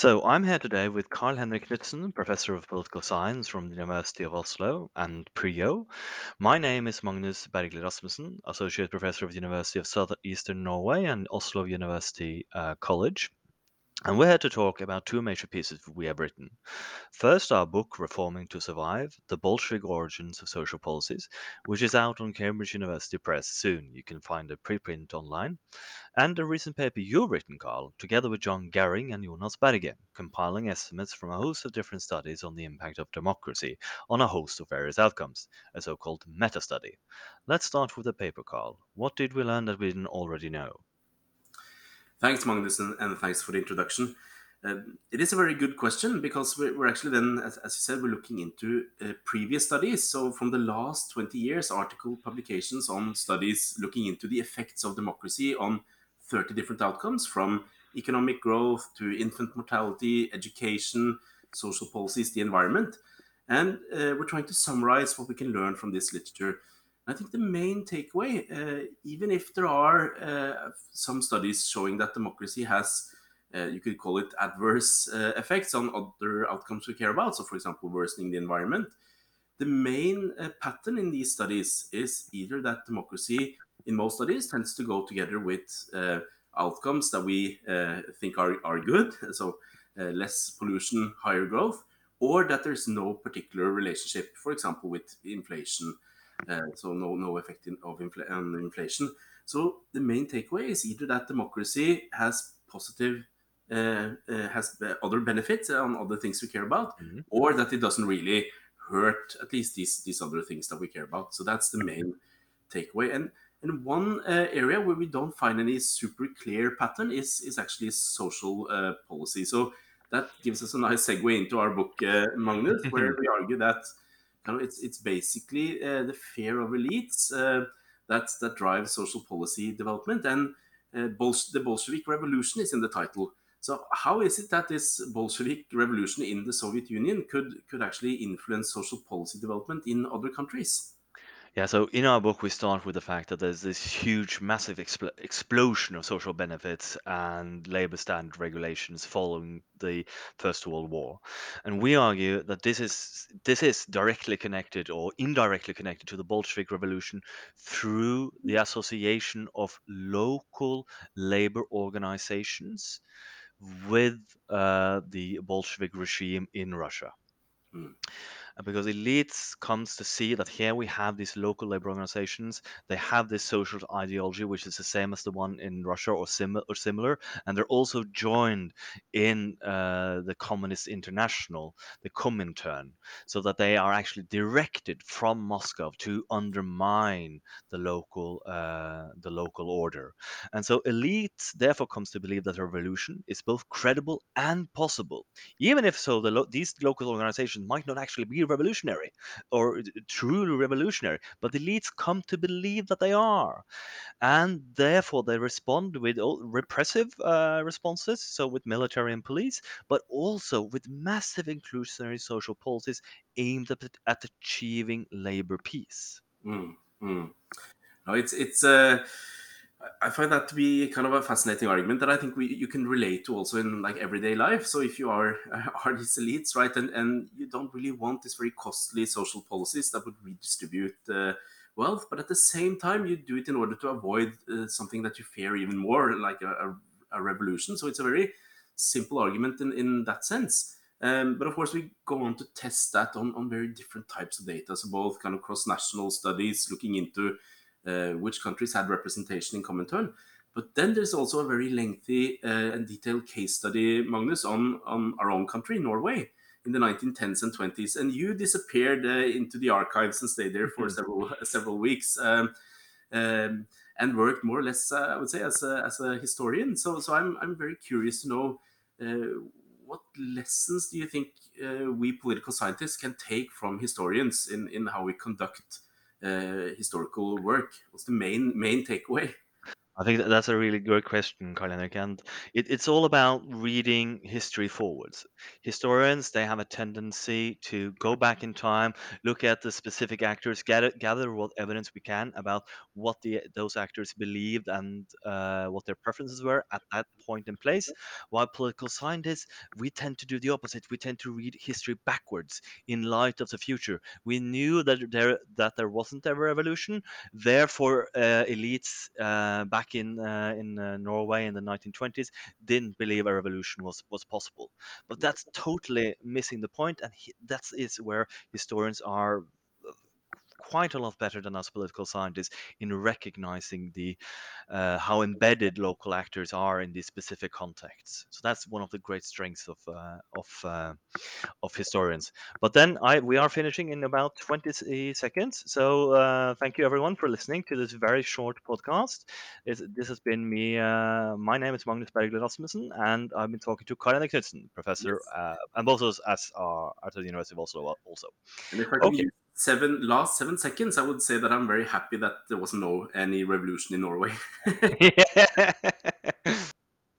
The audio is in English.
So I'm here today with Carl Henrik Knutsen, Professor of Political Science from the University of Oslo and PRIO. My name is Magnus Bergli Rasmussen, Associate Professor of the University of Southeastern Norway and Oslo University uh, College. And we're here to talk about two major pieces we have written. First, our book, Reforming to Survive The Bolshevik Origins of Social Policies, which is out on Cambridge University Press soon. You can find a preprint online. And a recent paper you've written, Carl, together with John Gerring and Jonas Berge, compiling estimates from a host of different studies on the impact of democracy on a host of various outcomes, a so called meta study. Let's start with the paper, Carl. What did we learn that we didn't already know? Thanks, Magnus, and, thanks for the introduction. Um, it is a very good question because we're, actually then, as, as, you said, we're looking into uh, previous studies. So, from the last 20 years, article publications on studies looking into the effects of democracy on 30 different outcomes from economic growth to infant mortality, education, social policies, the environment. And uh, we're trying to summarize what we can learn from this literature I think the main takeaway, uh, even if there are uh, some studies showing that democracy has, uh, you could call it adverse uh, effects on other outcomes we care about, so for example, worsening the environment, the main uh, pattern in these studies is either that democracy, in most studies, tends to go together with uh, outcomes that we think are, are good, so less pollution, higher growth, or that there's no particular relationship, for example, with inflation so no no effect in, of infl on inflation. So the main takeaway is either that democracy has positive uh, uh, has other benefits on other things we care about, mm -hmm. or that it doesn't really hurt at least these these other things that we care about. So that's the main takeaway. And and one uh, area where we don't find any super clear pattern is is actually social uh, policy. So that gives us a nice segue into our book, uh, Magnus, where we argue that it's it's basically uh, the fear of elites uh, that that drives social policy development, and uh, the Bolshevik Revolution is in the title. So how is it that this Bolshevik revolution in the Soviet Union could could actually influence social policy development in other countries? Yeah, so in our book, we start with the fact that there's this huge, massive expl explosion of social benefits and labor standard regulations following the First World War, and we argue that this is this is directly connected or indirectly connected to the Bolshevik Revolution through the association of local labor organizations with uh, the Bolshevik regime in Russia. Mm because elites comes to see that here we have these local labor organizations. They have this social ideology which is the same as the one in russia or, sim- or similar and they're also joined in uh, the communist international the comintern so that they are actually directed from moscow to undermine the local uh, the local order. And so elites therefore comes to believe that a revolution is both credible and possible even if so the lo- these local organizations might not actually be revolutionary or truly revolutionary, but elites come to believe that they are. And therefore, they respond with repressive uh, responses, so with military and police, but also with massive inclusionary social policies aimed at, at achieving labor peace. Mm, mm. No, it's it's uh, I find that to be kind of a fascinating argument that I think we you can relate to also in like everyday life. So if you are are these elites, right, and and you don't really want these very costly social policies that would redistribute uh, wealth, but at the same time you do it in order to avoid uh, something that you fear even more, like a, a, a, revolution. So it's a very simple argument in in that sense. Um, but of course, we go on to test that on, on very different types of data. So both kind of cross national studies looking into uh, which countries had representation in Comintern. But then there's also a very lengthy uh, and detailed case study, Magnus, on, on our own country, Norway, in the 1910s and 20s. And you disappeared uh, into the archives and stayed there for mm-hmm. several several weeks. Um, um, and worked more or less, uh, I would say, as a, as a historian. So, so I'm, I'm very curious to know uh, what lessons do you think uh, we political scientists can take from historians in, in how we conduct Eh, historical work? What's the main main takeaway? I think that that's a really good question, Carl-Henrik, and it, it's all about reading history forwards. Historians, they have a tendency to go back in time, look at the specific actors, gather, gather what evidence we can about what the those actors believed and uh, what their preferences were at that point in place. While political scientists, we tend to do the opposite. We tend to read history backwards in light of the future. We knew that there that there wasn't ever evolution, therefore uh, elites uh, back in uh, in uh, Norway in the 1920s didn't believe a revolution was was possible. But that's totally missing the point, and he, that is where historians are quite a lot better than us political scientists in recognizing the uh, how embedded local actors are in these specific contexts. So that's one of the great strengths of uh, of uh, of historians. But then I we are finishing in about 20 seconds. So uh, thank you everyone for listening to this very short podcast. This, this has been me. Uh, my name is Magnus Bergli Rasmussen, and I've been talking to Karin Knutsen, professor, Yes. uh, and both of us as are at the University of Oslo also. And if I could Okay. Seven last seven seconds, I would say that I'm very happy that there was no any revolution in Norway.